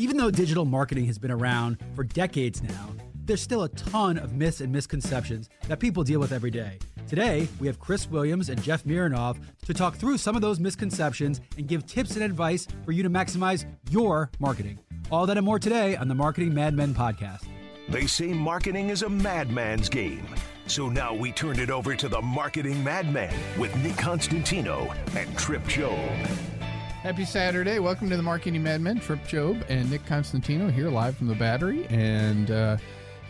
Even though digital marketing has been around for decades now, there's still a ton of myths and misconceptions that people deal with every day. Today, we have Chris Williams and Jeff Mironoff to talk through some of those misconceptions and give tips and advice for you to maximize your marketing. All that and more today on the Marketing Madmen podcast. They say marketing is a madman's game. So now we turn it over to the Marketing Madman with Nick Constantino and Trip Job. Happy Saturday. Welcome to the Marketing Madmen. Trip Job and Nick Constantino here live from the battery. And, uh,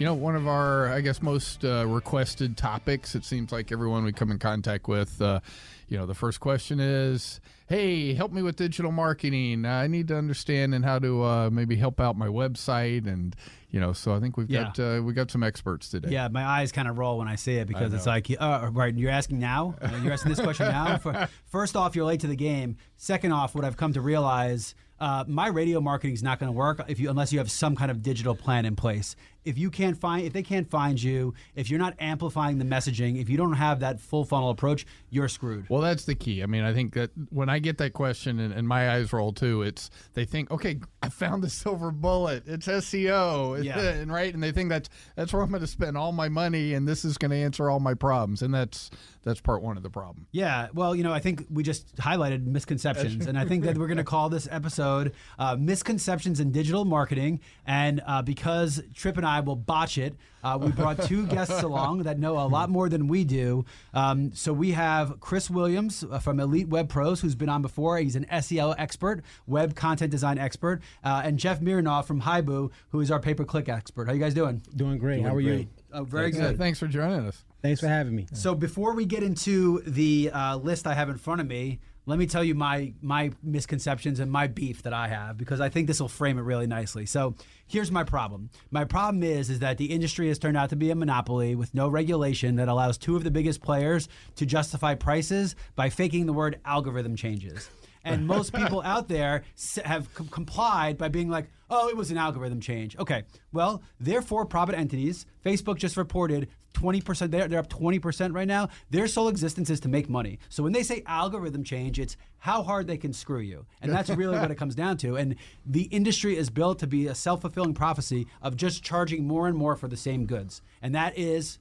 you know, one of our, I guess, most uh, requested topics, it seems like everyone we come in contact with, uh, you know, the first question is, hey, help me with digital marketing. I need to understand and how to uh, maybe help out my website. And, you know, so I think we've Yeah. got uh, we got some experts today. Yeah, my eyes kind of roll when I say it because it's like, uh, right, you're asking now? You're asking this question now? For- First off, you're late to the game. Second off, what I've come to realize, uh, my radio marketing is not going to work if you unless you have some kind of digital plan in place. If you can't find, if they can't find you, if you're not amplifying the messaging, if you don't have that full funnel approach, you're screwed. Well, that's the key. I mean, I think that when I get that question and, and my eyes roll too, it's they think, okay, I found the silver bullet. It's SEO, Yeah. and right, and they think that's that's where I'm going to spend all my money, and this is going to answer all my problems, and that's that's part one of the problem. Yeah, well, you know, I think we just highlighted misconceptions, and I think that we're going to call this episode uh, "Misconceptions in Digital Marketing." And uh, because Trip and I will botch it, uh, we brought two guests along that know a lot more than we do. Um, so we have Chris Williams uh, from Elite Web Pros, who's been on before. He's an SEO expert, web content design expert, uh, and Jeff Mironoff from hibu, who is our pay-per-click expert. How you guys doing? Doing great. How are you? Oh, very Yeah, good. thanks for joining us. Thanks for having me. So before we get into the uh, list I have in front of me, let me tell you my my misconceptions and my beef that I have because I think this will frame it really nicely. So here's my problem. My problem is is that the industry has turned out to be a monopoly with no regulation that allows two of the biggest players to justify prices by faking the word algorithm changes. And most people out there have com- complied by being like, oh, it was an algorithm change. Okay, well, they're for profit entities. Facebook just reported 20%, they're, they're up 20% right now. Their sole existence is to make money. So when they say algorithm change, it's how hard they can screw you. And that's really what it comes down to. And the industry is built to be a self fulfilling prophecy of just charging more and more for the same goods. And that is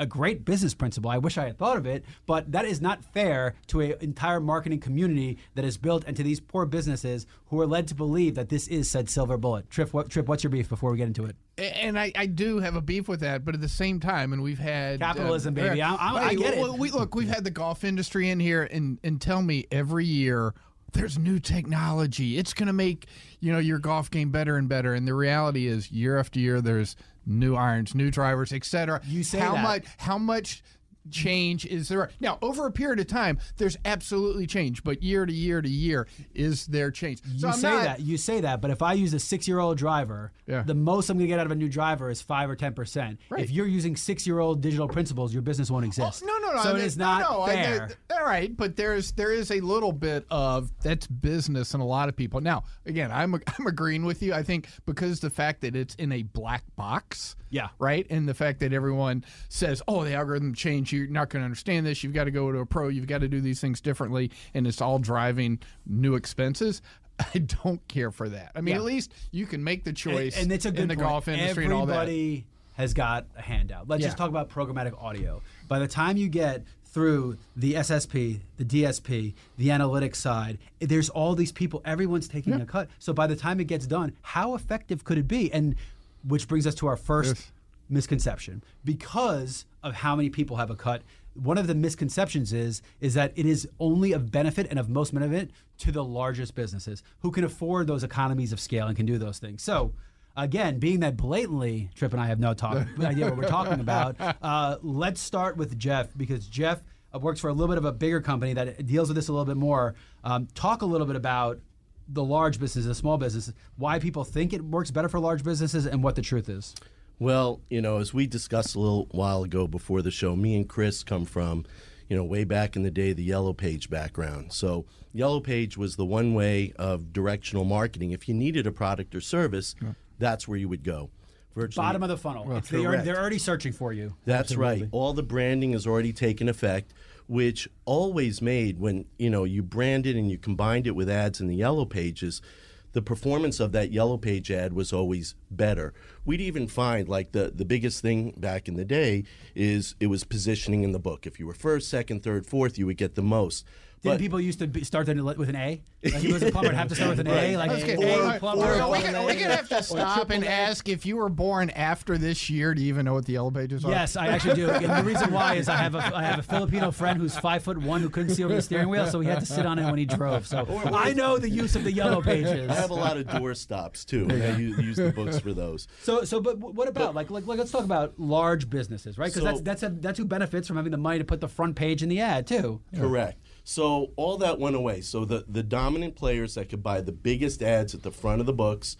a great business principle. I wish I had thought of it, but that is not fair to an entire marketing community that is built and to these poor businesses who are led to believe that this is said silver bullet. Trip, what, Trip, what's your beef before we get into it? And I, I do have a beef with that, but at the same time, and we've had Capitalism, uh, baby. right. I- I- I get it. We, look, we've had the golf industry in here, and and tell me every year there's new technology. It's going to make you know your golf game better and better. And the reality is, year after year, there's new irons, new drivers, etc. You say how that. much? How much? Change is there now over a period of time? There's absolutely change, but year to year to year, is there change? You I'm say not- that, you say that, but if I use a six-year-old driver, Yeah. the most I'm going to get out of a new driver is five or ten percent. Right. If you're using six-year-old digital principles, your business won't oh, exist. Oh, no, no, no. So I mean, is not no, no, I- fair. th- all right, but there's there is a little bit of that's business and a lot of people. Now, again, I'm I'm agreeing with you. I think because the fact that it's in a black box, Yeah. right, and the fact that everyone says, "Oh, the algorithm changed. You're not going to understand this. You've got to go to a pro. You've got to do these things differently," and it's all driving new expenses. I don't care for that. I mean, Yeah. at least you can make the choice and, and it's a good in the point. golf industry and all that. Everybody has got a handout. Let's just talk about programmatic audio. By the time you get through the SSP, the DSP, the analytics side, there's all these people. Everyone's taking a cut. So by the time it gets done, how effective could it be? And which brings us to our first Yes. Misconception because of how many people have a cut. One of the misconceptions is is that it is only of benefit and of most benefit to the largest businesses who can afford those economies of scale and can do those things. So again, being that blatantly Trip and I have no talk, idea what we're talking about, uh, let's start with Jeff because Jeff uh, works for a little bit of a bigger company that deals with this a little bit more. Um, talk a little bit about the large businesses, the small businesses, why people think it works better for large businesses, and what the truth is. Well, you know, as we discussed a little while ago before the show, me and Chris come from, you know, way back in the day, the Yellow Page background. So, Yellow Page was the one way of directional marketing. If you needed a product or service, that's where you would go. Virtually, Bottom of the funnel. It's- they are, they're already searching for you. That's right. All the branding has already taken effect, which always made when you know you branded and you combined it with ads in the yellow pages, the performance of that yellow page ad was always better. We'd even find like the the biggest thing back in the day is it was positioning in the book. If you were first, second, third, fourth, you would get the most. Didn't But- people used to be, start their, with an A? Like he was a plumber, it'd have to start with an A, like Okay, A or- plumber. so we are we gonna have to stop and ask if you were born after this year. Do you even know what the yellow pages are? Yes, I actually do. And the reason why is I have a I have a Filipino friend who's five foot one who couldn't see over the steering wheel, so he had to sit on it when he drove. So I know the use of the yellow pages. I have a lot of door stops too. and I use, use the books for those. So, so, but what about like, like, like let's talk about large businesses, right? Because So- that's that's a, that's who benefits from having the money to put the front page in the ad too. Correct. So all that went away. So the, the dominant players that could buy the biggest ads at the front of the books,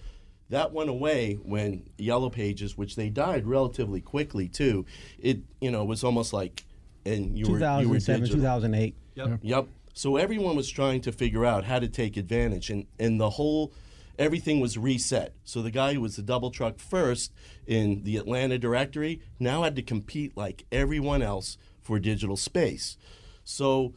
that went away when Yellow Pages, which they died relatively quickly too. It you know was almost like, and you were you were 2007, 2008. Yep. Yep. So everyone was trying to figure out how to take advantage, and and the whole everything was reset. So the guy who was the double truck first in the Atlanta directory now had to compete like everyone else for digital space. So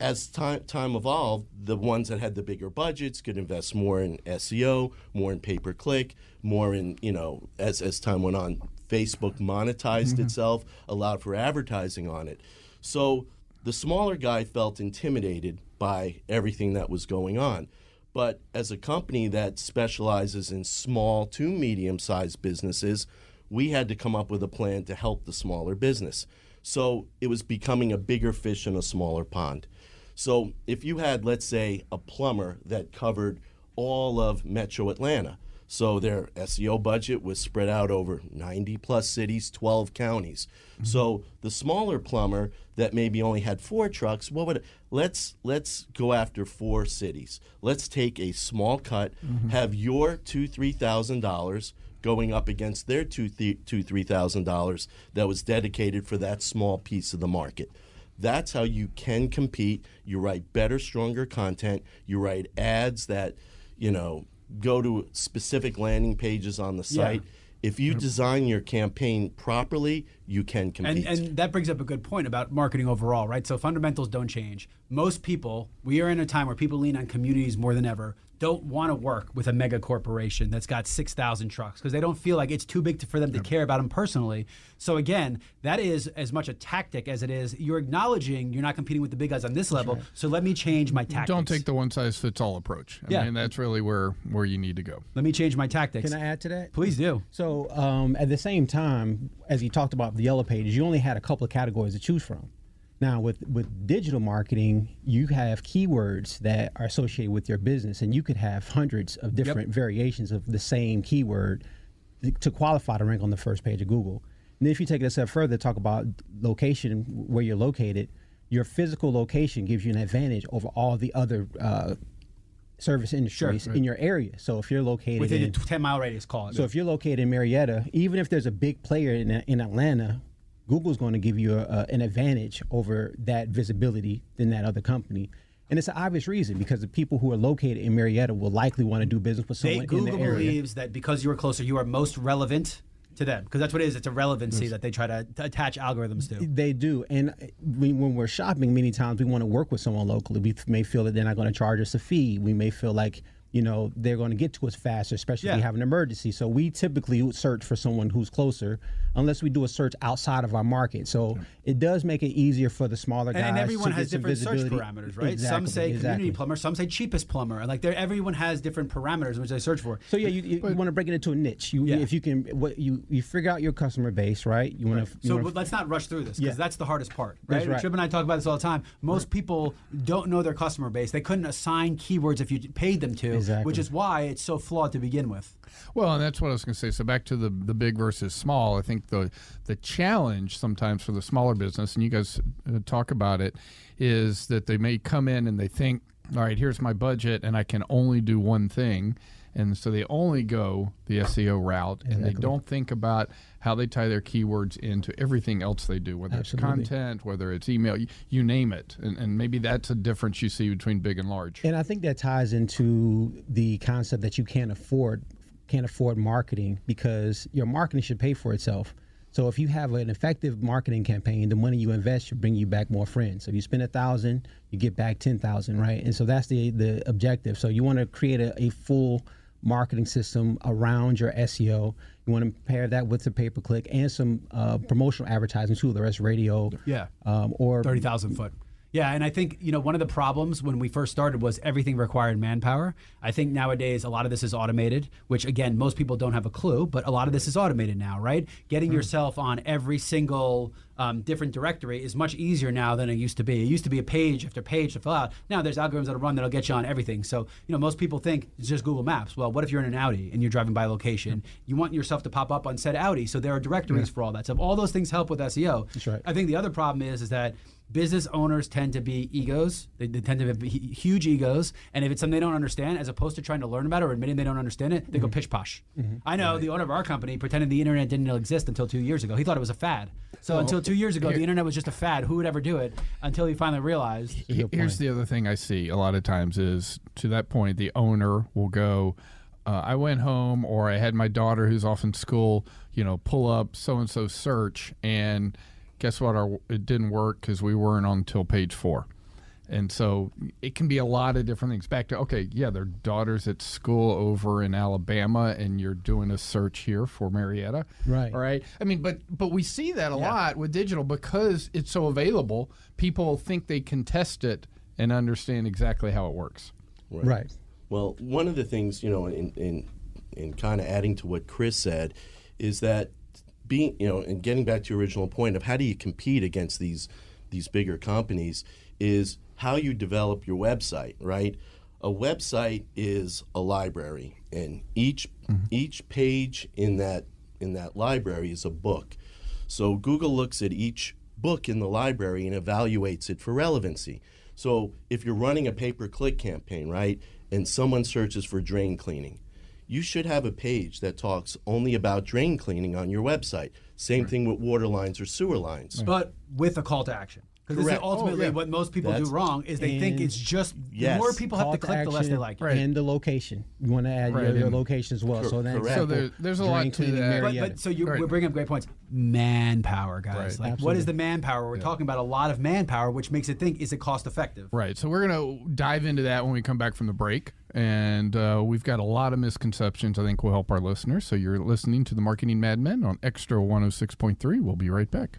as time time evolved, the ones that had the bigger budgets could invest more in SEO, more in pay per click, more in you know as as time went on, Facebook monetized mm-hmm. itself, allowed for advertising on it. So the smaller guy felt intimidated by everything that was going on. But as a company that specializes in small to medium sized businesses, we had to come up with a plan to help the smaller business. So it was becoming a bigger fish in a smaller pond. So if you had, let's say, a plumber that covered all of metro Atlanta, so their SEO budget was spread out over 90 plus cities, 12 counties. Mm-hmm. So the smaller plumber that maybe only had four trucks, what would let's let's go after four cities. Let's take a small cut, mm-hmm. have your two three thousand dollars going up against their two th- two three thousand dollars that was dedicated for that small piece of the market. That's how you can compete. You write better, stronger content. You write ads that, you know, go to specific landing pages on the Yeah. site. If you design your campaign properly, you can And, compete. and that brings up a good point about marketing overall, right? So fundamentals don't change. Most people, we are in a time where people lean on communities more than ever, don't want to work with a mega corporation that's got 6,000 trucks because they don't feel like it's too big to, for them to care about them personally. So again, that is as much a tactic as it is you're acknowledging you're not competing with the big guys on this level. So let me change my tactics. Don't take the one size fits all approach. I Yeah. mean, that's really where where you need to go. Let me change my tactics. Can I add to that? Please do. So um, at the same time, as you talked about the yellow pages, you only had a couple of categories to choose from. Now with with digital marketing, you have keywords that are associated with your business, and you could have hundreds of different variations of the same keyword to qualify to rank on the first page of Google. And then if you take it a step further, talk about location where you're located. Your physical location gives you an advantage over all the other uh, service industries in your area. So if you're located Within a 10 mile radius, call it. so if you're located in Marietta, even if there's a big player in, in Atlanta, Google's going to give you a, a, an advantage over that visibility than that other company. And it's an obvious reason because the people who are located in Marietta will likely want to do business with They, someone in Google the area. Google believes that because you are closer, you are most relevant to them because that's what it is. It's a relevancy that they try to to attach algorithms to. They do, and we, when we're shopping, many times we want to work with someone locally. We may feel that they're not going to charge us a fee. We may feel like you know they're going to get to us faster, especially if we have an emergency. So we typically search for someone who's closer, unless we do a search outside of our market. So it does make it easier for the smaller guys. And, and everyone to has get some different search parameters, right? Exactly, some Exactly, say community plumber, some say cheapest plumber, and like they're- everyone has different parameters which they search for. So yeah, you, you, you want to break it into a niche. You, Yeah. if you can, what you you figure out your customer base, right? You want to. So but let's not rush through this because Yeah. that's the hardest part, That's right? right. Trip and I talk about this all the time. Most people don't know their customer base. They couldn't assign keywords if you paid them to, Exactly. which is why it's so flawed to begin with. Well, and that's what I was going to say. So back to the the big versus small. I think the the challenge sometimes for the smaller business, and you guys uh, talk about it, is that they may come in and they think, all right, here's my budget, and I can only do one thing. And so they only go the SEO route, and they don't think about how they tie their keywords into everything else they do, whether Absolutely. it's content, whether it's email, you, you name it. And, and maybe that's a difference you see between big and large. And I think that ties into the concept that you can't afford can't afford marketing because your marketing should pay for itself. So if you have an effective marketing campaign, the money you invest should bring you back more friends. So if you spend a thousand, you get back ten thousand, right? And so that's the the objective. So you want to create a, a full marketing system around your SEO. You want to pair that with the pay per click and some uh, promotional advertising too, the rest radio. Yeah. Um, or thirty thousand foot. Yeah, and I think you know one of the problems when we first started was everything required manpower. I think nowadays a lot of this is automated, which again most people don't have a clue, but a lot of this is automated now, right? Getting yourself on every single um, different directory is much easier now than it used to be. It used to be a page after page to fill out. Now there's algorithms that'll run that'll get you on everything. So you know most people think it's just Google Maps. Well, what if you're in an Audi and you're driving by a location? You want yourself to pop up on said Audi, so there are directories for all that stuff. All those things help with SEO. That's right. I think the other problem is is that business owners tend to be egos. They, they tend to have huge egos, and if it's something they don't understand, as opposed to trying to learn about it or admitting they don't understand it, they go pish posh. I know the owner of our company pretended the internet didn't exist until two years ago. He thought it was a fad. So until two years ago, the internet was just a fad. Who would ever do it? Until he finally realized. He- Here's the other thing I see a lot of times is to that point, the owner will go, uh, I went home or I had my daughter who's off in school, you know, pull up so and so search, and guess what? Our, it didn't work because we weren't on until page four. And so it can be a lot of different things. Back to, okay, yeah, their daughter's at school over in Alabama, and you're doing a search here for Marietta. Right. All right. I mean, but but we see that a lot with digital because it's so available. People think they can test it and understand exactly how it works. Right. right. Well, one of the things, you know, in in, in kind of adding to what Chris said, is that being, you know, and getting back to your original point of how do you compete against these these bigger companies is how you develop your website, right? A website is a library, and each mm-hmm. each page in that in that library is a book. So Google looks at each book in the library and evaluates it for relevancy. So if you're running a pay-per-click campaign, right, and someone searches for drain cleaning, you should have a page that talks only about drain cleaning on your website. Same thing with water lines or sewer lines. but with a call to action. Because Correct. ultimately Oh, yeah. what most people That's- do wrong is they think it's just Yes. the more people have to click, the less they like it. Right. And the location. You want to add Right, your, your location as well. So then, correct. So there- there's a lot to cleaning that. But, but so you, Right. we're bringing up great points. Manpower, guys. Right. Like, what Absolutely. is the manpower? We're talking about a lot of manpower, which makes it think is it cost effective? Right. So we're going to dive into that when we come back from the break. And uh, we've got a lot of misconceptions I think will help our listeners. So you're listening to the Marketing Madmen on Extra 106.3. We'll be right back.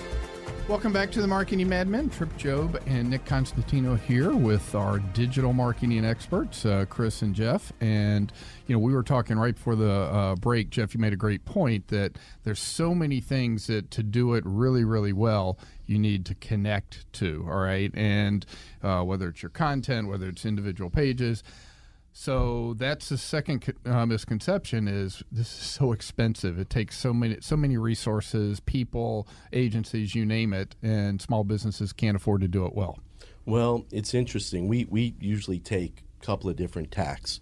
Welcome back to the Marketing Madmen. Trip Job and Nick Constantino here with our digital marketing experts, uh, Chris and Jeff. And, you know, we were talking right before the uh, break. Jeff, you made a great point that there's so many things that to do it really, really well, you need to connect to. All right. And uh, whether it's your content, whether it's individual pages, so that's the second uh, misconception is this is so expensive. It takes so many so many resources, people, agencies, you name it, and small businesses can't afford to do it well. Well, it's interesting. We we usually take a couple of different tacks.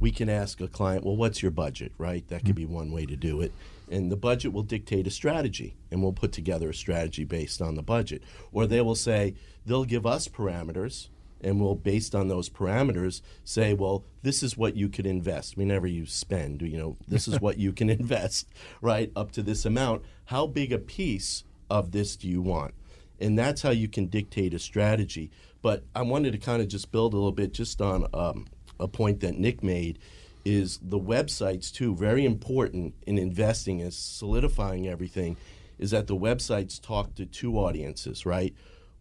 We can ask a client, well, what's your budget, right? That could be one way to do it. And the budget will dictate a strategy, and we'll put together a strategy based on the budget. Or they will say, they'll give us parameters, and we'll, based on those parameters, say, well, this is what you could invest. We never use spend, you know, this is what you can invest, right, up to this amount. How big a piece of this do you want? and that's how you can dictate a strategy. But I wanted to kind of just build a little bit just on um, a point that Nick made is the websites too very important in investing is solidifying everything is that the websites talk to two audiences right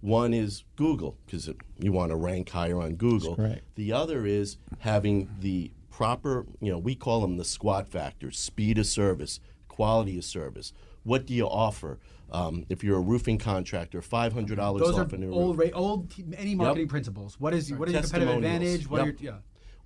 One is Google because you want to rank higher on Google. correct. The other is having the proper, you know, we call them the squat factors: speed of service, quality of service. What do you offer? Um, if you're a roofing contractor, five hundred dollars Those off are a new old, roof. ra- old any marketing principles. What is what is your competitive advantage? What are your yeah?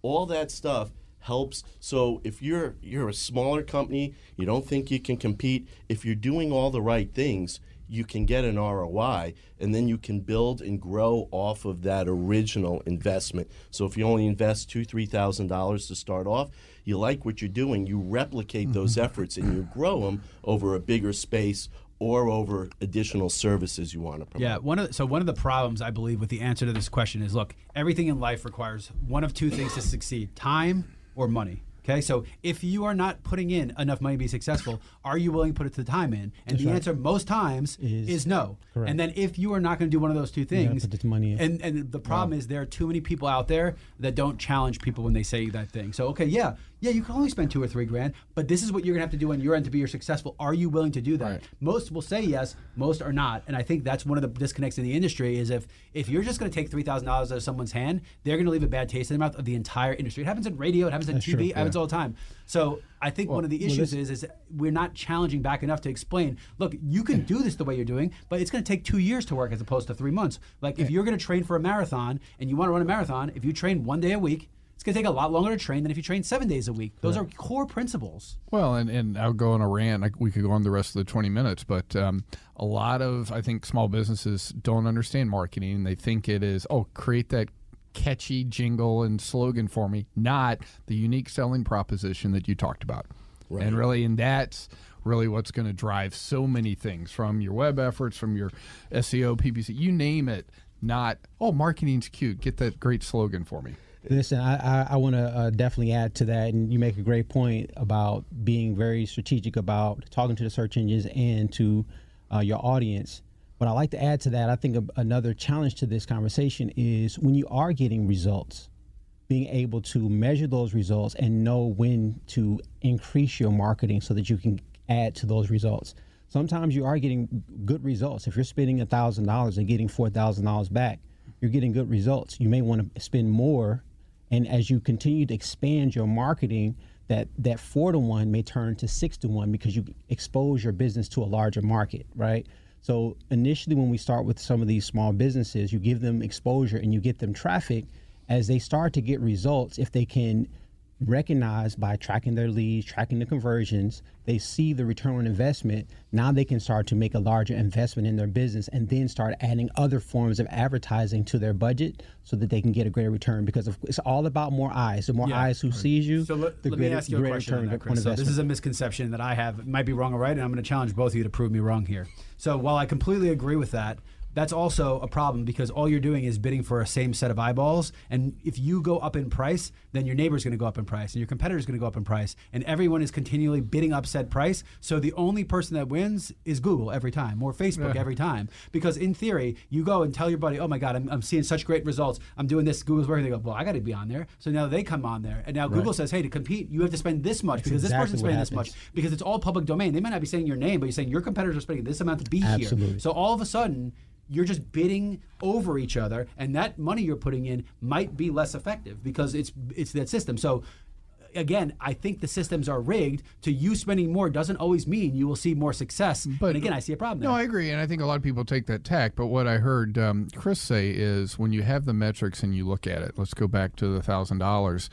all that stuff helps so if you're you're a smaller company you don't think you can compete if you're doing all the right things you can get an ROI and then you can build and grow off of that original investment. So if you only invest two three thousand dollars to start off you like what you're doing you replicate those mm-hmm. efforts and you grow them over a bigger space or over additional services you want to promote. Yeah, one of the, so one of the problems I believe with the answer to this question is look, everything in life requires one of two things to succeed: time or money. Okay, so if you are not putting in enough money to be successful, are you willing to put it the time in? And the right. answer most times is, Is- no. correct. And then if you are not going to do one of those two things, put the money in. and and the problem is there are too many people out there that don't challenge people when they say that thing. So okay, yeah, yeah, you can only spend two or three grand, but this is what you're gonna have to do on your end to be successful. Are you willing to do that? Right. Most will say yes, most are not, and I think that's one of the disconnects in the industry is if if you're just to take three thousand dollars out of someone's hand, they're to leave a bad taste in the mouth of the entire industry. It happens in radio, it happens in That's TV, true, it happens all the time. So I think one of the well, issues this- is is we're not challenging back enough to explain. Look, you can do this the way you're doing, but it's going to take two years to work as opposed to three months. Like if you're going to train for a marathon and you want to run a marathon, if you train one day a week. It's going to take a lot longer to train than if you train seven days a week. Those are core principles. Well, and, and I'll go on a rant. Like we could go on the rest of the 20 minutes, but um, a lot of, I think, small businesses don't understand marketing. They think it is, oh, create that catchy jingle and slogan for me, not the unique selling proposition that you talked about. And really, and that's really what's going to drive so many things from your web efforts, from your SEO, PPC, you name it. Not, oh, marketing's cute. Get that great slogan for me. Listen, I, I, I want to uh, definitely add to that, and you make a great point about being very strategic about talking to the search engines and to uh, your audience. But I like to add to that. I think a, another challenge to this conversation is when you are getting results, being able to measure those results and know when to increase your marketing so that you can add to those results. Sometimes you are getting good results. If you're spending thousand dollars and getting four thousand dollars back, you're getting good results. You may want to spend more, and as you continue to expand your marketing, that that four to one may turn to six to one because you expose your business to a larger market, right? So initially, when we start with some of these small businesses, you give them exposure and you get them traffic. As they start to get results, if they can recognize by tracking their leads, tracking the conversions, they see the return on investment. Now they can start to make a larger investment in their business and then start adding other forms of advertising to their budget so that they can get a greater return because it's all about more eyes. The more Yeah. eyes who sees you, So let, the let me ask you a greater question return that, on. So this is a misconception that I have. It might be wrong or right, and I'm going to challenge both of you to prove me wrong here. So while I completely agree with that, that's also a problem because all you're doing is bidding for a same set of eyeballs. And if you go up in price, then your neighbor's going to go up in price, and your competitor's going to go up in price, and everyone is continually bidding up said price. So the only person that wins is Google every time, or Facebook every time. Because in theory, you go and tell your buddy, "Oh my God, I'm, I'm seeing such great results. I'm doing this. Google's working." They go, "Well, I got to be on there." So now they come on there, and now Google says, "Hey, to compete, you have to spend this much because this person's spending this much." because it's all public domain. They might not be saying your name, but you're saying your competitors are spending this amount to be here. Absolutely. So all of a sudden, you're just bidding over each other, and that money you're putting in might be less effective because it's it's that system. So. Again, I think the systems are rigged. To you spending more doesn't always mean you will see more success. But again, I see a problem there. No, I agree, and I think a lot of people take that tack. But what I heard um, Chris say is, when you have the metrics and you look at it, let's go back to the thousand dollars.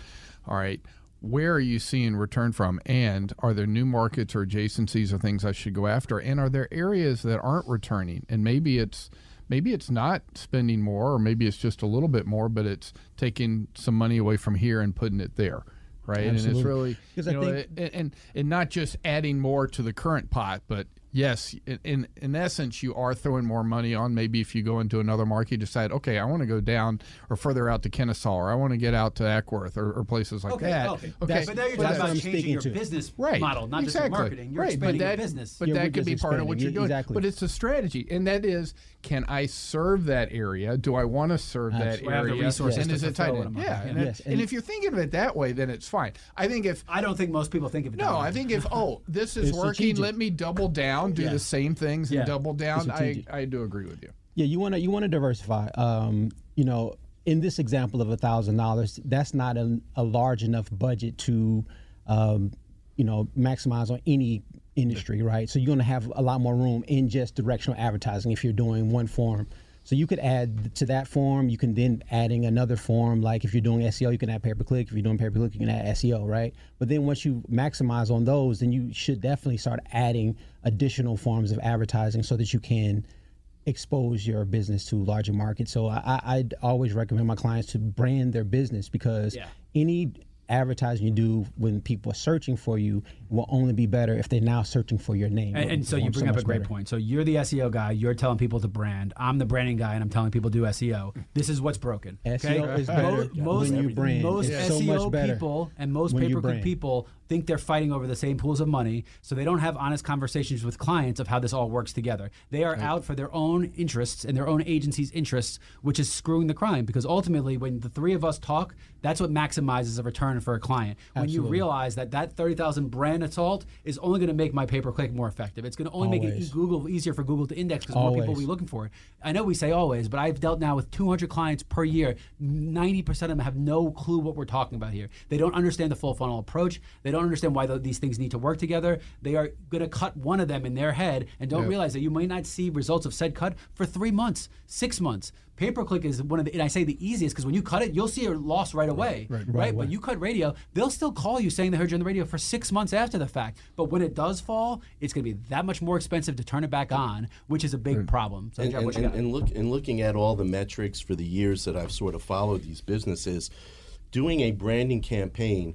All right, where are you seeing return from? And are there new markets or adjacencies or things I should go after? And are there areas that aren't returning? And maybe it's maybe it's not spending more, or maybe it's just a little bit more, but it's taking some money away from here and putting it there. Right, Absolutely. and it's really you know, think- and, and and not just adding more to the current pot, but yes, in, in in essence, you are throwing more money on. Maybe if you go into another market, you decide, okay, I want to go down or further out to Kennesaw, or I want to get out to Acworth, or, or places like Okay, that. okay. That's- but now you're that's talking about changing speaking your to. business Right, model, not exactly. just your marketing. You're right, expanding but that, your business. But Yeah, we're that could be part of what you're doing. Exactly. But it's a strategy, and that is, can I serve that area? Do I want to serve that Absolutely. Do I have the area? resources and to is it fulfill tied in? Yeah, and. Yes, and and- if you're thinking of it that way, then it's fine. I think if I don't think most people think of it. that no. I think if oh this is working, let me double down, do Yeah. the same things, and Yeah. double down. I. I do agree with you. Yeah, you want to you want to diversify. Um, you know, in this example of a thousand dollars, that's not a, a large enough budget to, um, you know, maximize on any industry, right? So you're going to have a lot more room in just directional advertising if you're doing one form. So you could add to that form. You can then adding another form. Like if you're doing SEO, you can add pay per click. If you're doing pay per click, you can add SEO, right? But then once you maximize on those, then you should definitely start adding additional forms of advertising so that you can expose your business to larger markets. So I, I'd always recommend my clients to brand their business because Yeah. any advertising you do when people are searching for you will only be better if they're now searching for your name. And, and so you bring up a great better. point. So you're the SEO guy. You're telling people to brand. I'm the branding guy, and I'm telling people to do SEO. This is what's broken. Okay? SEO is better most when you brand. most It's so SEO much better people and most pay per click people think they're fighting over the same pools of money, so they don't have honest conversations with clients of how this all works together. They are out for their own interests and their own agency's interests, which is screwing the crime. Because ultimately, when the three of us talk, that's what maximizes a return for a client. When you realize that that thirty thousand brand assault is only going to make my pay per click more effective. It's going to only make it Google easier for Google to index because more people will be looking for it. I know we say always, but I've dealt now with 200 clients per year. 90% of them have no clue what we're talking about here. They don't understand the full funnel approach. They don't understand why th- these things need to work together. They are going to cut one of them in their head and don't Yeah. realize that you may not see results of said cut for three months, six months. Pay per click is one of the, and I say the easiest because when you cut it, you'll see a loss right away. Right, right But away. you cut radio, they'll still call you saying they heard you on the radio for six months after the fact. But when it does fall, it's going to be that much more expensive to turn it back on, which is a big problem. So, and, Jeff, and, you and, got? and look and looking at all the metrics for the years that I've sort of followed these businesses, doing a branding campaign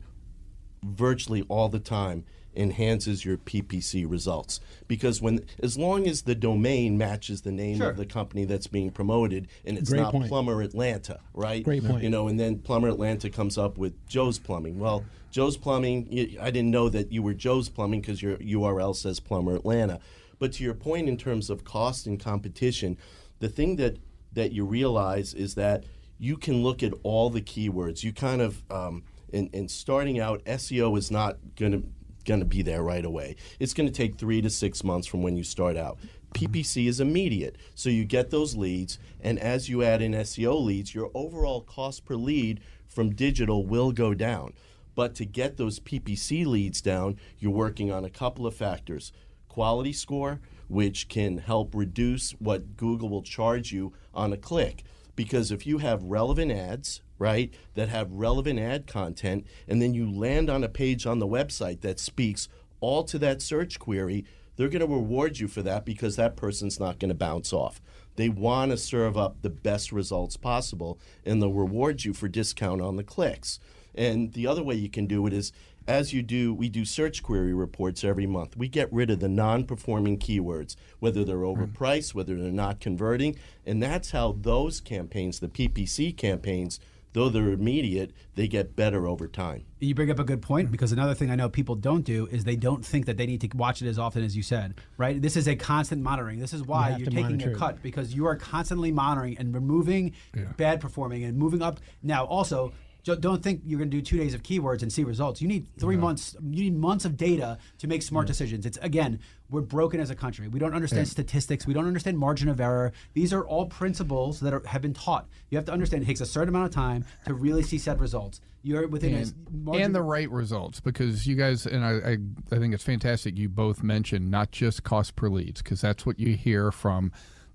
virtually all the time enhances your PPC results because when as long as the domain matches the name Sure. of the company that's being promoted and it's Great not point. Plumber Atlanta, right? Great point. You know, and then Plumber Atlanta comes up with Joe's Plumbing. Well, Joe's Plumbing, I didn't know that you were Joe's Plumbing because your URL says Plumber Atlanta. But to your point in terms of cost and competition, the thing that that you realize is that you can look at all the keywords. You kind of um, in, in starting out, SEO is not going to going to be there right away. It's going to take three to six months from when you start out. PPC is immediate, so you get those leads, and as you add in SEO leads, your overall cost per lead from digital will go down. But to get those PPC leads down, you're working on a couple of factors quality score, which can help reduce what Google will charge you on a click. Because if you have relevant ads, right, that have relevant ad content, and then you land on a page on the website that speaks all to that search query, they're going to reward you for that because that person's not going to bounce off. They want to serve up the best results possible, and they'll reward you for discount on the clicks. And the other way you can do it is as you do, we do search query reports every month. We get rid of the non performing keywords, whether they're hmm. overpriced, whether they're not converting. And that's how those campaigns, the PPC campaigns, though they're immediate, they get better over time. You bring up a good point because another thing I know people don't do is they don't think that they need to watch it as often as you said, right? This is a constant monitoring. This is why have you're taking monitor a cut because you are constantly monitoring and removing bad performing and moving up. Now, also, jo- don't think you're going to do two days of keywords and see results. You need three months. You need months of data to make smart decisions. It's again, we're broken as a country. We don't understand statistics. We don't understand margin of error. These are all principles that are, have been taught. You have to understand it takes a certain amount of time to really see said results. You're within and, margin- and the right results because you guys and I, I I think it's fantastic you both mentioned not just cost per leads because that's what you hear from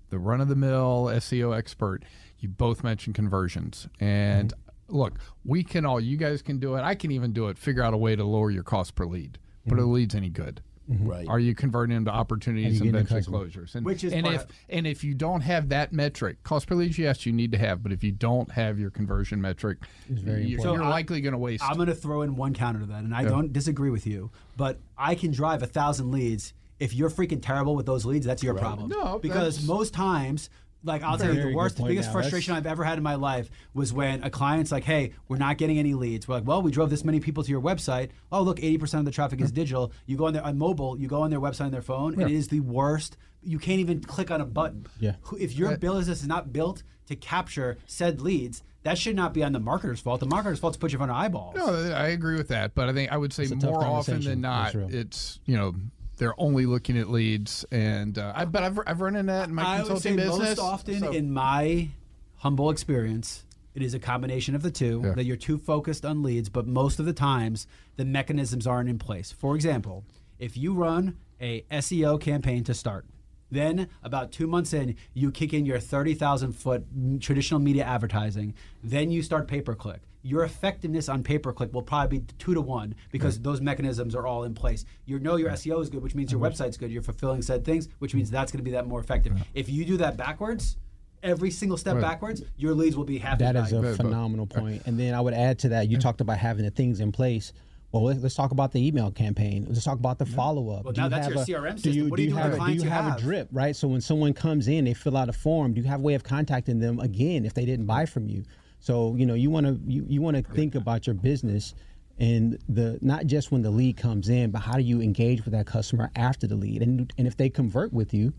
the run of the mill SEO expert you both mentioned conversions and mm-hmm. Look we can all you guys can do it I can even do it figure out a way to lower your cost per lead but are the mm-hmm. leads any good mm-hmm. Right. are you converting into opportunities and getting eventually closures and, Which is and if of- and if you don't have that metric cost per lead yes you need to have but if you don't have your conversion metric very you're, important. you're I- likely going to waste I'm going to throw in one counter to that, and I don't disagree with you, but I can drive a thousand leads. If you're freaking terrible with those leads, that's your problem. No, because most times, like I'll tell you, the worst, the biggest now. frustration I've ever had in my life was when a client's like, "Hey, we're not getting any leads." We're like, "Well, we drove this many people to your website. Oh, look, 80% of the traffic is digital. You go on their on mobile, you go on their website on their phone, and it is the worst. You can't even click on a button. Yeah. If your business is not built to capture said leads, that should not be on the marketer's fault. The marketer's fault is to put you in front of eyeballs. No, I agree with that, but I think I would say more often than not, it's you know they're only looking at leads, and uh, I, but I've, I've run into that in my I would say consulting business. most often, so- in my humble experience, it is a combination of the two. Yeah. That you're too focused on leads, but most of the times the mechanisms aren't in place. For example, if you run a SEO campaign to start, then about two months in, you kick in your 30,000 foot traditional media advertising. Then you start pay per click. Your effectiveness on pay per click will probably be two to one because those mechanisms are all in place. You know your SEO is good, which means your uh-huh. website's good. You're fulfilling said things, which means that's going to be that more effective. If you do that backwards, every single step Right. backwards, your leads will be half That is a valuable. phenomenal point. And then I would add to that, you talked about having the things in place. Well, let's, let's talk about the email campaign. Let's talk about the follow up. Well, now that's your CRM system. What do you do with have, the a- do you you have, have? a drip, right? So when someone comes in, they fill out a form. Do you have a way of contacting them again if they didn't buy from you? So you know you want to you, you want to think about your business and the not just when the lead comes in, but how do you engage with that customer after the lead? And and if they convert with you,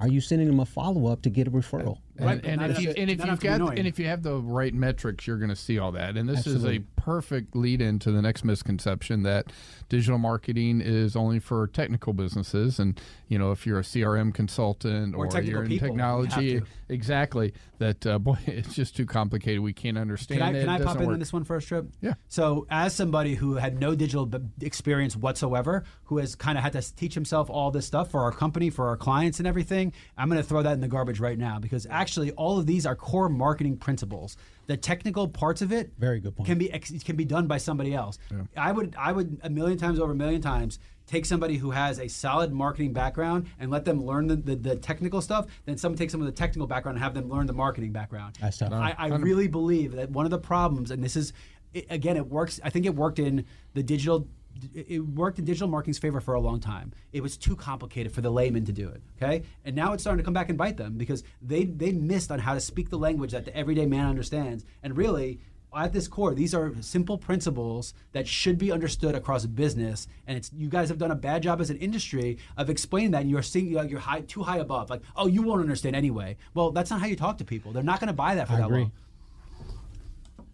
are you sending them a follow up to get a referral? Right, And, if you to- and if you've to got annoying. and if you have the right metrics, you're going to see all that. And this Absolutely. is a perfect lead into the next misconception that digital marketing is only for technical businesses. And you know, if you're a CRM consultant Or or, you're in people, technology, to. exactly that uh, boy, it's just too complicated. We can't understand Can I, it. can I pop in work. on this one first, Trip? Yeah. So, as somebody who had no digital b- experience whatsoever, who has kind of had to teach himself all this stuff for our company, for our clients, and everything, I'm going to throw that in the garbage right now because actually, all of these are core marketing principles. The technical parts of it Very good point. can be ex- can be done by somebody else. I would I would a million times over a million times take somebody who has a solid marketing background and let them learn the, the, the technical stuff. Then someone take some of the technical background and have them learn the marketing background. That's tough. I, I really believe that one of the problems, and this is, it, again, it works. I think it worked in the digital. It worked in digital marketing's favor for a long time. It was too complicated for the layman to do it. Okay, and now it's starting to come back and bite them because they they missed on how to speak the language that the everyday man understands. And really, at this core, these are simple principles that should be understood across business. And it's you guys have done a bad job as an industry of explaining that. And you're seeing you're high, too high above. Like, oh, you won't understand anyway. Well, that's not how you talk to people. They're not going to buy that for I that agree. long.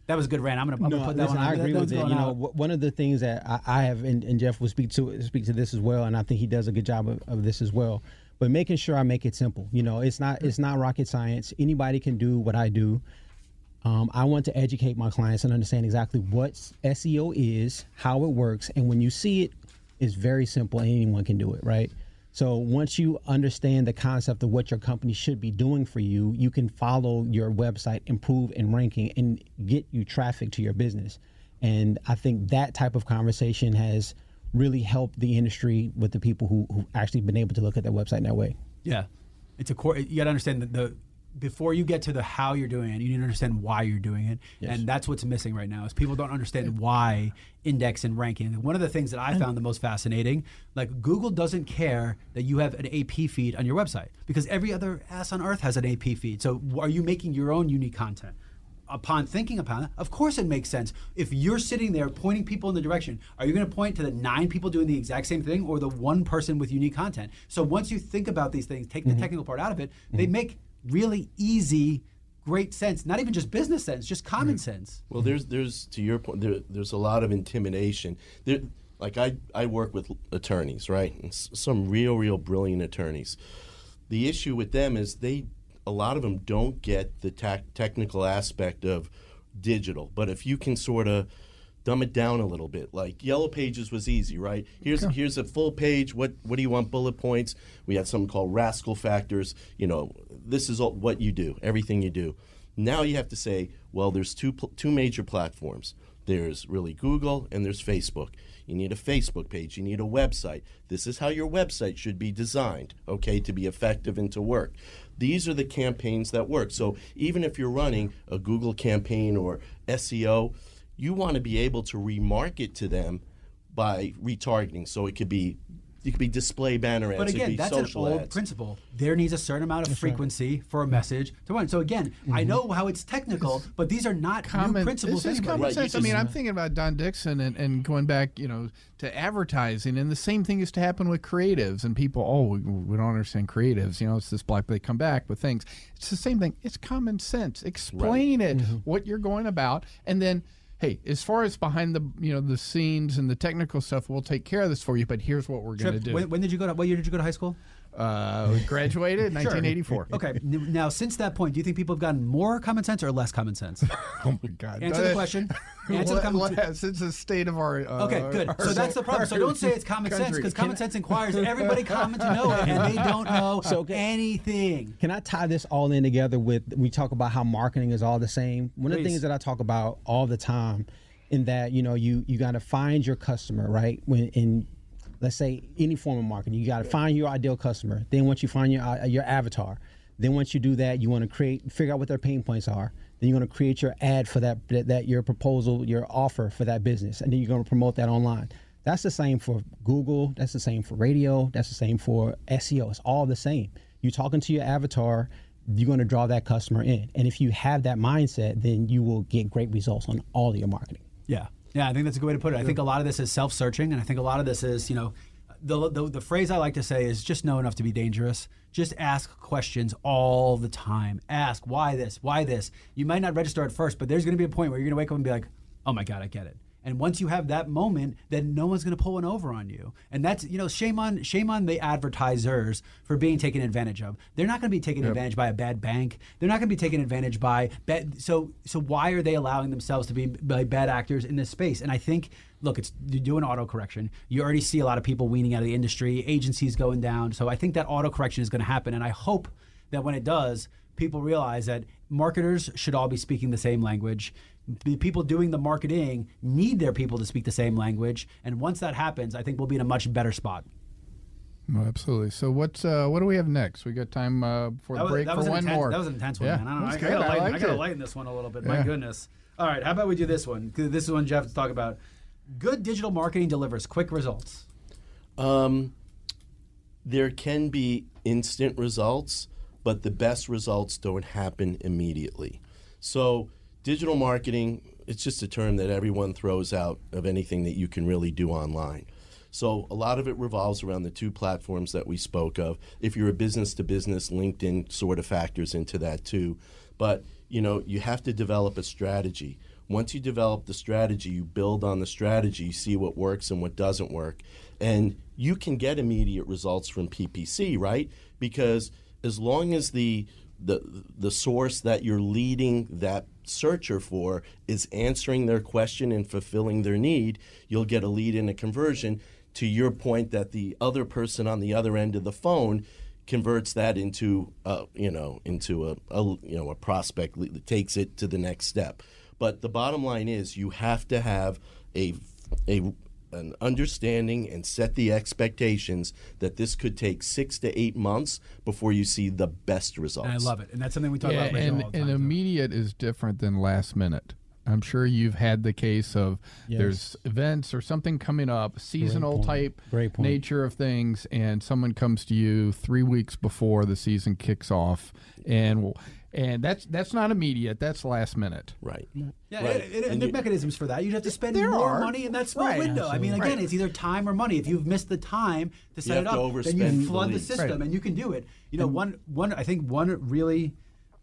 That was a good rant. I'm gonna, I'm No, gonna put that listen, one. I agree That with it. You know, out. one of the things that I, I have, and, and Jeff will speak to speak to this as well, and I think he does a good job of, of this as well. But making sure I make it simple. You know, it's not it's not rocket science. Anybody can do what I do. Um, I want to educate my clients and understand exactly what SEO is, how it works, and when you see it, it's very simple and anyone can do it, right? So once you understand the concept of what your company should be doing for you, you can follow your website, improve in ranking, and get you traffic to your business. And I think that type of conversation has really helped the industry with the people who who actually been able to look at their website in that way. Yeah, it's a core. You got to understand that the before you get to the how you're doing it, you need to understand why you're doing it, and that's what's missing right now. Is people don't understand why index and ranking. One of the things that I found the most fascinating, like Google doesn't care that you have an AP feed on your website because every other ass on earth has an AP feed. So are you making your own unique content? upon thinking upon it, of course it makes sense. If you're sitting there pointing people in the direction, are you going to point to the nine people doing the exact same thing or the one person with unique content? So once you think about these things, take the mm-hmm. technical part out of it, they mm-hmm. make really easy, great sense. Not even just business sense, just common sense. Well, there's there's to your point. There, there's a lot of intimidation. There, like I I work with attorneys, right? And s- some real real brilliant attorneys. The issue with them is they a lot of them don't get the tac technical aspect of digital. But if you can sort of dumb it down a little bit, like Yellow Pages was easy, right? Here's here's a full page. What what do you want? Bullet points. We had something called rascal factors. You know, this is all, what you do, everything you do. Now you have to say, well, there's two pl- two major platforms. There's really Google and there's Facebook. You need a Facebook page. You need a website. This is how your website should be designed, okay, to be effective and to work. These are the campaigns that work. So even if you're running a Google campaign or SEO, you want to be able to remarket to them by retargeting. So it could be it could be display banner ads. But it could again, be that's an old ads. principle. There needs a certain amount of frequency for a message to run. So again, I mm-hmm. know how it's technical, but these are not new common principles. This is anyway. common Right, you sense. I mean, I'm thinking about Don Dixon and, and going back, you know, to advertising, and the same thing used to happen with creatives and people. Oh, we, we don't understand creatives. You know, it's this black. They come back with things. It's the same thing. It's common sense. Explain it mm-hmm. what you're going about, and then hey, as far as behind the you know the scenes and the technical stuff, we'll take care of this for you. But here's what we're going to do. when, when did you go to? What year did you go to high school? Uh, graduated in 1984. Okay. Now, since that point, do you think people have gotten more common sense or less common sense? Oh my God. Answer the question. Answer the What- common what- Since the state of our uh, Okay, good. our- So that's the problem. So don't say it's common sense because common sense inquires everybody common to know it, and they don't know So, okay. anything. Can I tie this all in together with we talk about how marketing is all the same? One of the things that I talk about all the time in that, you know, you you got to find your customer, right? When in let's say any form of marketing, you got to find your ideal customer. Then once you find your uh, your avatar, then once you do that, you want to create figure out what their pain points are. Then you're going to create your ad for that, that that your proposal, your offer for that business, and then you're going to promote that online. That's the same for Google. That's the same for radio. That's the same for SEO. It's all the same. You're talking to your avatar. You're going to draw that customer in, and if you have that mindset, then you will get great results on all of your marketing. Yeah. Yeah, I think that's a good way to put it. I think a lot of this is self searching, and I think a lot of this is, you know, the, the, the phrase I like to say is just know enough to be dangerous. Just ask questions all the time. Ask, why this? Why this? You might not register at first, but there's going to be a point where you're going to wake up and be like, oh my God, I get it. And once you have that moment, then no one's going to pull one over on you. And that's you know shame on shame on the advertisers for being taken advantage of. They're not going to be taken advantage by a bad bank. They're not going to be taken advantage by bad. So so why are they allowing themselves to be by bad actors in this space? And I think look, it's you do an auto correction. You already see a lot of people weaning out of the industry, agencies going down. So I think that auto correction is going to happen, and I hope that when it does, people realize that marketers should all be speaking the same language. The people doing the marketing need their people to speak the same language, and once that happens, I think we'll be in a much better spot. Oh, absolutely. So what's uh, what do we have next? We got time uh, before the was, break for one intense, more. That was an intense one, Yeah, man. I don't know. that's I, gotta I lighten, I gotta lighten this one a little bit. My goodness. All right, how about we do this one? 'Cause This is one Jeff to talk about. Good digital marketing delivers quick results. Um, there can be instant results, but the best results don't happen immediately. So, digital marketing, it's just a term that everyone throws out of anything that you can really do online. So, a lot of it revolves around the two platforms that we spoke of. If you're a business to business, LinkedIn sort of factors into that too. But, you know, you have to develop a strategy. Once you develop the strategy, you build on the strategy, you see what works and what doesn't work. And you can get immediate results from PPC, right? Because as long as the the the source that you're leading that searcher for is answering their question and fulfilling their need, you'll get a lead and a conversion to your point that the other person on the other end of the phone converts that into uh, you know into a, a you know a prospect that takes it to the next step. But the bottom line is you have to have a a an understanding and set the expectations that this could take six to eight months before you see the best results. And I love it. And that's something we talk Yeah, about. on and, all the and time, too. immediate is different than last minute. I'm sure you've had the case of there's events or something coming up, seasonal point. type Great point. nature of things, and someone comes to you three weeks before the season kicks off, and and that's that's not immediate. That's last minute. Right. Yeah, Right. and, and, and And there are mechanisms for that. You'd have to spend more are. money in that small Right. window. I mean, again, Right. it's either time or money. If you've missed the time to set have it to up, then you flood the the system, Right. and you can do it. You know, one one I think one really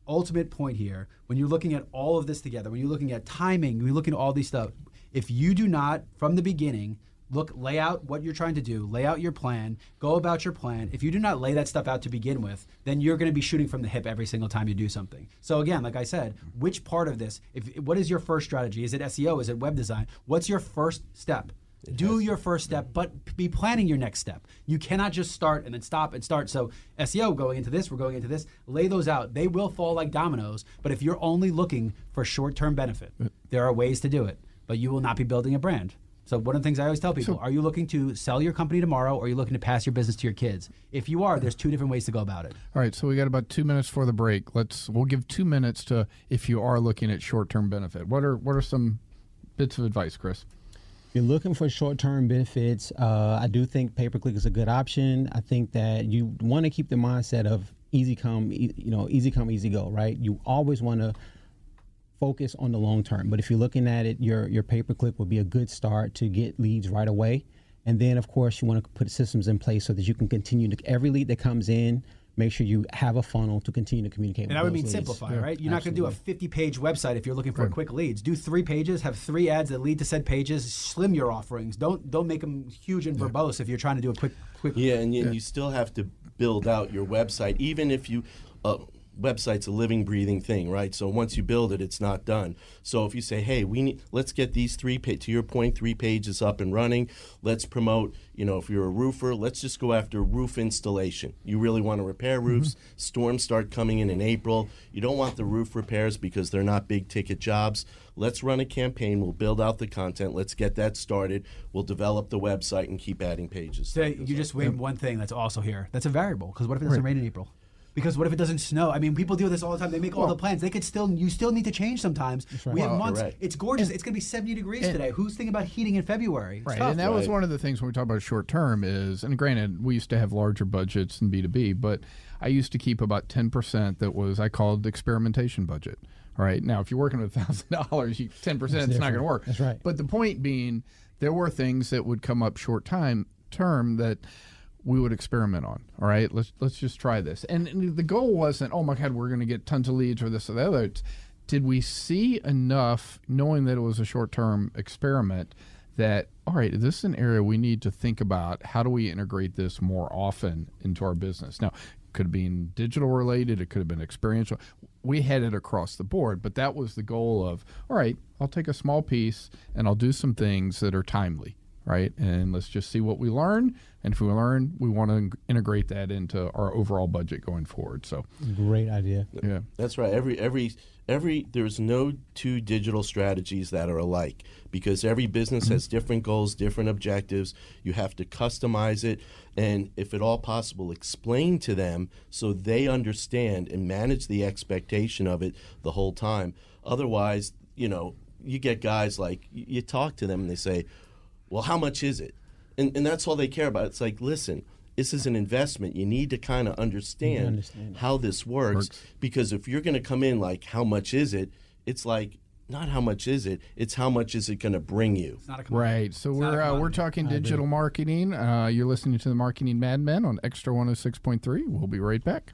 ultimate point here when you're looking at all of this together, when you're looking at timing, when you're looking at all these stuff. If you do not from the beginning look lay out what you're trying to do lay out your plan go about your plan. If you do not lay that stuff out to begin with then you're going to be shooting from the hip every single time you do something. So again like i said which part of this if what is your first strategy? Is it seo is it web design? What's your first step? Do your first step but be planning your next step. You cannot just start and then stop and start. So seo going into this we're going into this lay those out. They will fall like dominoes but if you're only looking for short-term benefit there are ways to do it but you will not be building a brand so one of the things I always tell people: Are you looking to sell your company tomorrow, or are you looking to pass your business to your kids? If you are, there's two different ways to go about it. All right, so we got about two minutes for the break. Let's we'll give two minutes to if you are looking at short term benefit. What are what are some bits of advice, Chris? If you're looking for short-term benefits, uh, I do think pay-per-click is a good option. I think that you want to keep the mindset of easy come, e- you know, easy come, easy go, right? You always want to focus on the long term. But if you're looking at it, your your pay-per-click would be a good start to get leads right away. And then, of course, you want to put systems in place so that you can continue to every lead that comes in, make sure you have a funnel to continue to communicate. And with I would mean leads. simplify, right? You're not going to do a 50 page website if you're looking for quick leads. Do three pages, have three ads that lead to said pages, slim your offerings. Don't don't make them huge and verbose if you're trying to do a quick quick Yeah, and you, you still have to build out your website, even if you. Uh, website's a living, breathing thing, right? So once you build it, it's not done. So if you say, "Hey, we need, let's get these three, pa- to your point, three pages up and running. Let's promote. You know, if you're a roofer, let's just go after roof installation. You really want to repair mm-hmm. roofs. Storms start coming in in April. You don't want the roof repairs because they're not big ticket jobs. Let's run a campaign. We'll build out the content. Let's get that started. We'll develop the website and keep adding pages. So you just win one thing that's also here. That's a variable. Because what if it doesn't rain in April? Because what if it doesn't snow? I mean, people do this all the time. They make all the plans. They could still, you still need to change sometimes. We have months. correct. It's gorgeous. it's going to be 70 degrees today. Who's thinking about heating in February? It's Right, tough. and that was one of the things when we talk about short term is, and granted, we used to have larger budgets in B two B, but I used to keep about ten percent that was I called experimentation budget. All right, now if you're working with thousand dollars, ten percent it's not going to work. That's right. But the point being, there were things that would come up short time term that we would experiment on. All right, let's let's just try this. And, and the goal wasn't, oh my God, we're going to get tons of leads or this or the other. It's, did we see enough, knowing that it was a short term experiment, that all right, this is an area we need to think about. How do we integrate this more often into our business? Now, could have been digital related, it could have been experiential. We had it across the board, but that was the goal of all right, I'll take a small piece and I'll do some things that are timely right? And let's just see what we learn. And if we learn, we want to integrate that into our overall budget going forward. So, Great idea. yeah. That's right. Every every every there's no two digital strategies that are alike because every business has different goals, different objectives. You have to customize it and if at all possible explain to them so they understand and manage the expectation of it the whole time. Otherwise, you know, you get guys like you, you talk to them and they say, "Well, how much is it?" And and that's all they care about. It's like, "Listen, this is an investment. You need to kind of understand, understand. how this works, because if you're going to come in like how much is it it's like not how much is it it's how much is it going to bring you It's not a. Right. So not a we're uh, we're talking digital marketing. Uh, you're listening to the Marketing Madmen on Xtra 106.3. We'll be right back.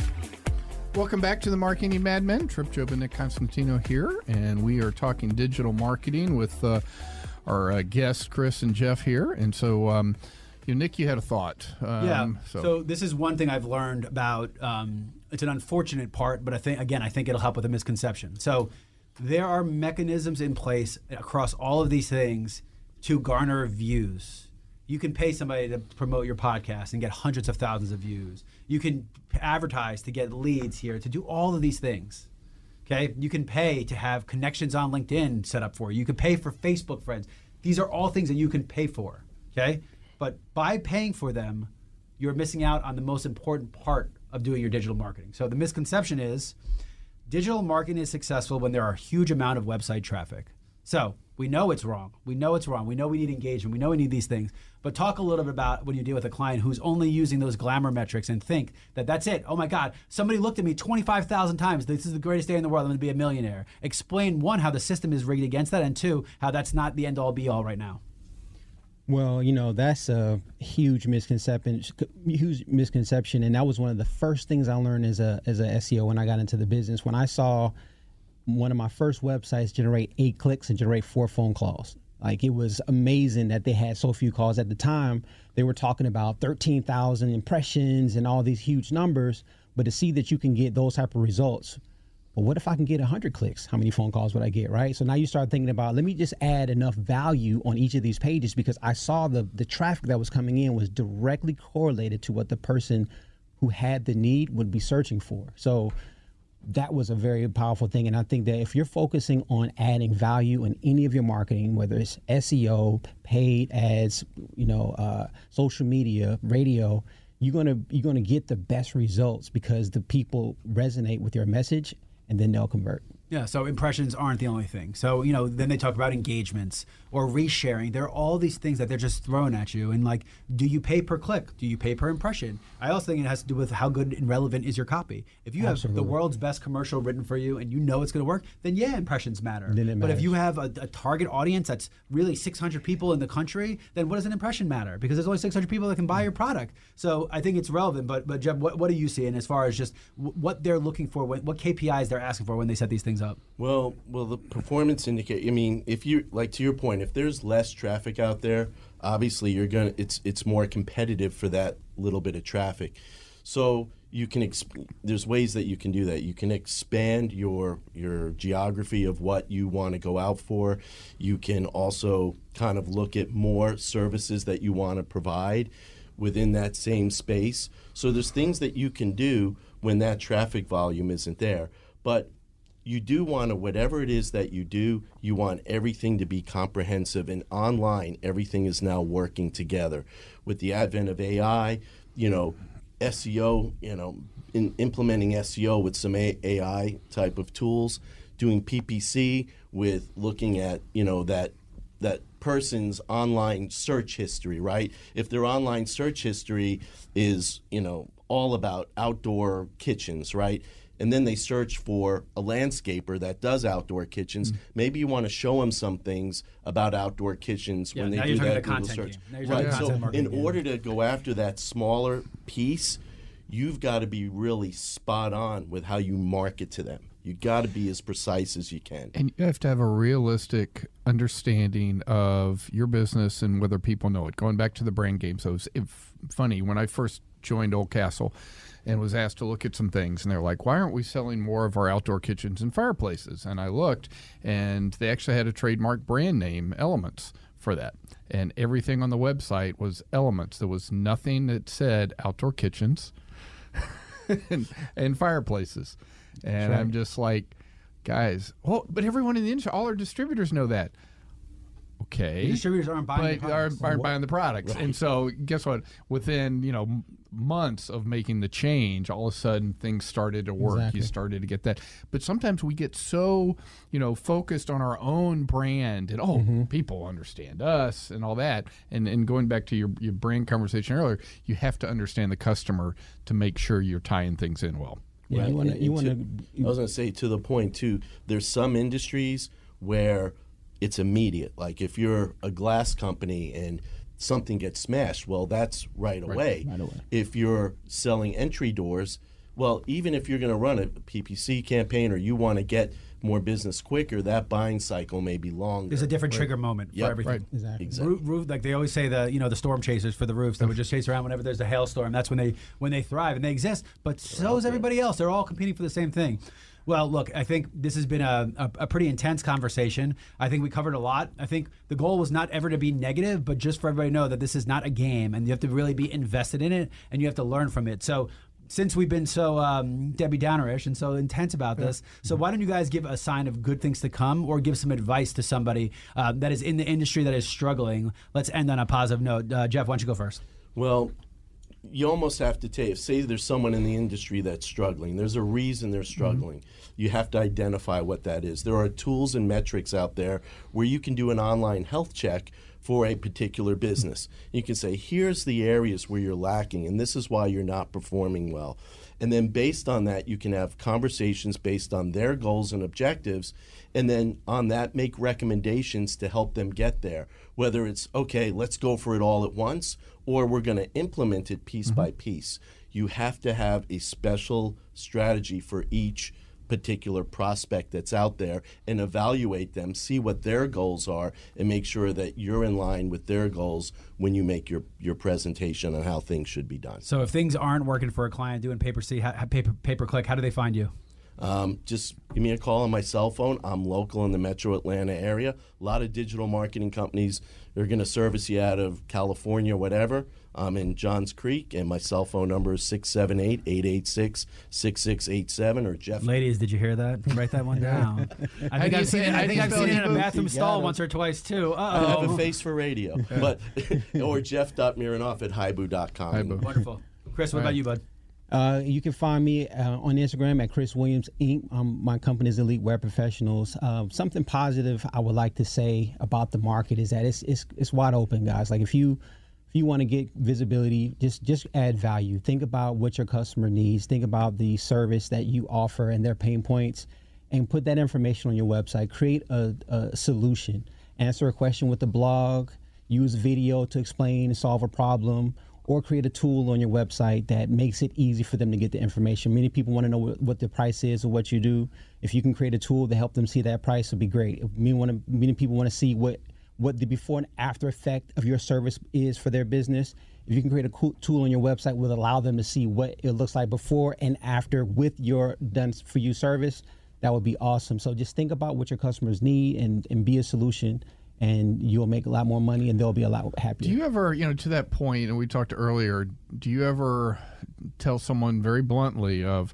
Welcome back to the Marketing Madmen. Trip Job and Nick Constantino here, and we are talking digital marketing with uh, our uh, guests Chris and Jeff here. And so, um, you, Nick, you had a thought. Um, Yeah. So, So. this is one thing I've learned about. Um, it's an unfortunate part, but I think again, I think it'll help with a misconception. So there are mechanisms in place across all of these things to garner views. You can pay somebody to promote your podcast and get hundreds of thousands of views. You can advertise to get leads here to do all of these things. Okay, you can pay to have connections on LinkedIn set up for you. You can pay for Facebook friends. These are all things that you can pay for. Okay, but by paying for them, you're missing out on the most important part of doing your digital marketing. So the misconception is digital marketing is successful when there are a huge amount of website traffic. So we know it's wrong. We know it's wrong. We know we need engagement. We know we need these things. But talk a little bit about when you deal with a client who's only using those glamour metrics and think that that's it. Oh my God, somebody looked at me 25,000 times. This is the greatest day in the world. I'm going to be a millionaire. Explain one, how the system is rigged against that, and two, how that's not the end all be all right now. Well, you know that's a huge misconception. Huge misconception, and that was one of the first things I learned as a as a SEO when I got into the business. When I saw one of my first websites generate eight clicks and generate four phone calls, like it was amazing that they had so few calls. At the time, they were talking about thirteen thousand impressions and all these huge numbers. But to see that you can get those type of results But what if I can get 100 clicks? How many phone calls would I get, right? So now you start thinking about, let me just add enough value on each of these pages because I saw the the traffic that was coming in was directly correlated to what the person who had the need would be searching for. So that was a very powerful thing. And I think that if you're focusing on adding value in any of your marketing, whether it's SEO, paid ads, you know, uh, social media, radio, you're gonna you're gonna get the best results because the people resonate with your message, and then they'll convert. Yeah, so impressions aren't the only thing. So, you know, then they talk about engagements or resharing. There are all these things that they're just throwing at you. And like, do you pay per click? Do you pay per impression? I also think it has to do with how good and relevant is your copy. If you have the world's best commercial written for you and you know it's going to work, then yeah, impressions matter. But if you have a, a target audience that's really 600 people in the country, then what does an impression matter? Because there's only 600 people that can buy your product. So I think it's relevant. But but Jeb, what, what do you see? And as far as just w- what they're looking for, what, what KPIs they're asking for when they set these things up? Well, well, the performance indicator. I mean, if you like to your point, if there's less traffic out there, obviously you're gonna. It's it's more competitive for that little bit of traffic. So you can. Exp- there's ways that you can do that. You can expand your your geography of what you want to go out for. You can also kind of look at more services that you want to provide within that same space. So there's things that you can do when that traffic volume isn't there. But you do want to whatever it is that you do you want everything to be comprehensive and online everything is now working together with the advent of ai you know seo you know in implementing seo with some ai type of tools doing ppc with looking at you know that that person's online search history, right? If their online search history is, you know, all about outdoor kitchens, right? And then they search for a landscaper that does outdoor kitchens. Mm. Maybe you want to show them some things about outdoor kitchens Yeah, when they do that the Google search. game. You're talking Right. content So in game. order to go after that smaller piece, you've got to be really spot on with how you market to them. You got to be as precise as you can. And you have to have a realistic understanding of your business and whether people know it. Going back to the brand game, so it's if, funny when I first joined Oldcastle and was asked to look at some things, and they're like, "Why aren't we selling more of our outdoor kitchens and fireplaces?" And I looked, and they actually had a trademark brand name, Elements, for that, and everything on the website was Elements. There was nothing that said outdoor kitchens and, and fireplaces. And I'm just like, guys, well, but everyone in the industry, all our distributors know that. Okay. The distributors aren't buying but the products. aren't, aren't buying the products. And so, guess what? Within you know months of making the change, all of a sudden things started to work. Exactly. You started to get that. But sometimes we get so you know focused on our own brand and oh, Mm-hmm. people understand us and all that. And and going back to your your brand conversation earlier, you have to understand the customer to make sure you're tying things in well. Yeah, you want to you want to- to I was going to say to the point too. There's some industries where it's immediate. Like if you're a glass company and something gets smashed, well, that's right away. right away. If you're selling entry doors, well, even if you're going to run a PPC campaign or you want to get more business quicker, that buying cycle may be longer. There's a different trigger moment Yep. for everything. Right. exactly. Exactly. Roof, roof, like they always say, the you know the storm chasers for the roofs that would just chase around whenever there's a hailstorm. That's when they when they thrive and they exist. But so is everybody else. They're all competing for the same thing. Well, look, I think this has been a, a, a pretty intense conversation. I think we covered a lot. I think the goal was not ever to be negative, but just for everybody to know that this is not a game and you have to really be invested in it and you have to learn from it. So since we've been so um, Debbie Downerish and so intense about this, so why don't you guys give a sign of good things to come, or give some advice to somebody uh, that is in the industry that is struggling? Let's end on a positive note. Uh, Jeff, why don't you go first? Well, you almost have to take, say there's someone in the industry that's struggling, there's a reason they're mm-hmm. struggling. You have to identify what that is. There are tools and metrics out there where you can do an online health check for a particular business. You can say, here's the areas where you're lacking, and this is why you're not performing well. And then based on that, you can have conversations based on their goals and objectives, and then on that, make recommendations to help them get there. Whether it's, okay, let's go for it all at once, or we're going to implement it piece by mm-hmm. piece. You have to have a special strategy for each particular prospect that's out there and evaluate them, see what their goals are, and make sure that you're in line with their goals when you make your, your presentation on how things should be done. So if things aren't working for a client doing paper C, how, pay per, pay per click, how do they find you? Um, just give me a call on my cell phone. I'm local in the metro Atlanta area. A lot of digital marketing companies are going to service you out of California, whatever. I'm in Johns Creek, and my cell phone number is 678 886 6687 or Jeff. Ladies, did you hear that? Write that one down. I think I've seen it. I think I've seen it in a bathroom stall once or twice too. I have a face for radio, but or Jeff.Mironoff at hibu.com. hibu. Wonderful. Chris, what about you, bud? Uh, you can find me uh, on Instagram at Chris Williams Inc. Um, my company is Elite Web Professionals. Um, something positive I would like to say about the market is that it's it's, it's wide open, guys. Like if you if you want to get visibility, just just add value. Think about what your customer needs. Think about the service that you offer and their pain points, and put that information on your website. Create a, a solution. Answer a question with a blog. Use video to explain and solve a problem or create a tool on your website that makes it easy for them to get the information. Many people want to know what, the price is or what you do. If you can create a tool to help them see that price, would be great. Many, want to, many people want to see what what the before and after effect of your service is for their business. If you can create a cool tool on your website, will allow them to see what it looks like before and after with your done for you service. That would be awesome. So just think about what your customers need and, and be a solution, and you'll make a lot more money, and they'll be a lot happier. Do you ever, you know, to that point, and we talked earlier, do you ever tell someone very bluntly of,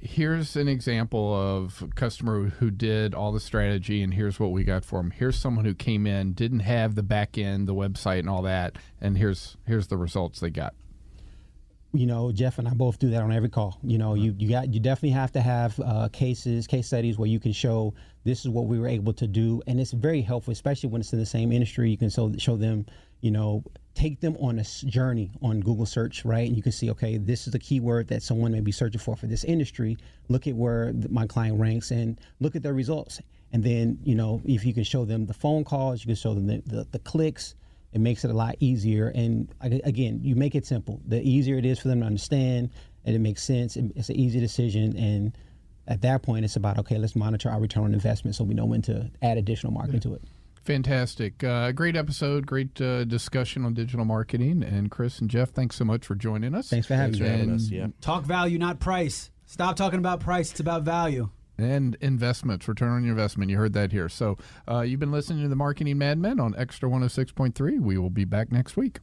here's an example of a customer who did all the strategy and here's what we got for them. Here's someone who came in, didn't have the back end, the website and all that, and here's here's the results they got. You know jeff and i both do that on every call. You know you, you got you definitely have to have uh, cases case studies where you can show this is what we were able to do. And it's very helpful especially when it's in the same industry. You can so, show them you know take them on a journey on google search right? And you can see okay this is a keyword that someone may be searching for for this industry. Look at where my client ranks and look at their results. And then you know if you can show them the phone calls you can show them the, the, the clicks it makes it a lot easier and again you make it simple the easier it is for them to understand and it makes sense it's an easy decision and at that point it's about okay let's monitor our return on investment so we know when to add additional marketing to it Fantastic. Uh, great episode, great uh, discussion on digital marketing. And Chris and Jeff, thanks so much for joining us. thanks for having Thanks for having us. Yeah. Talk value, not price. Stop talking about price. It's about value. And investments, return on your investment. You heard that here. So uh, you've been listening to the Marketing Madmen on Xtra 106.3. We will be back next week.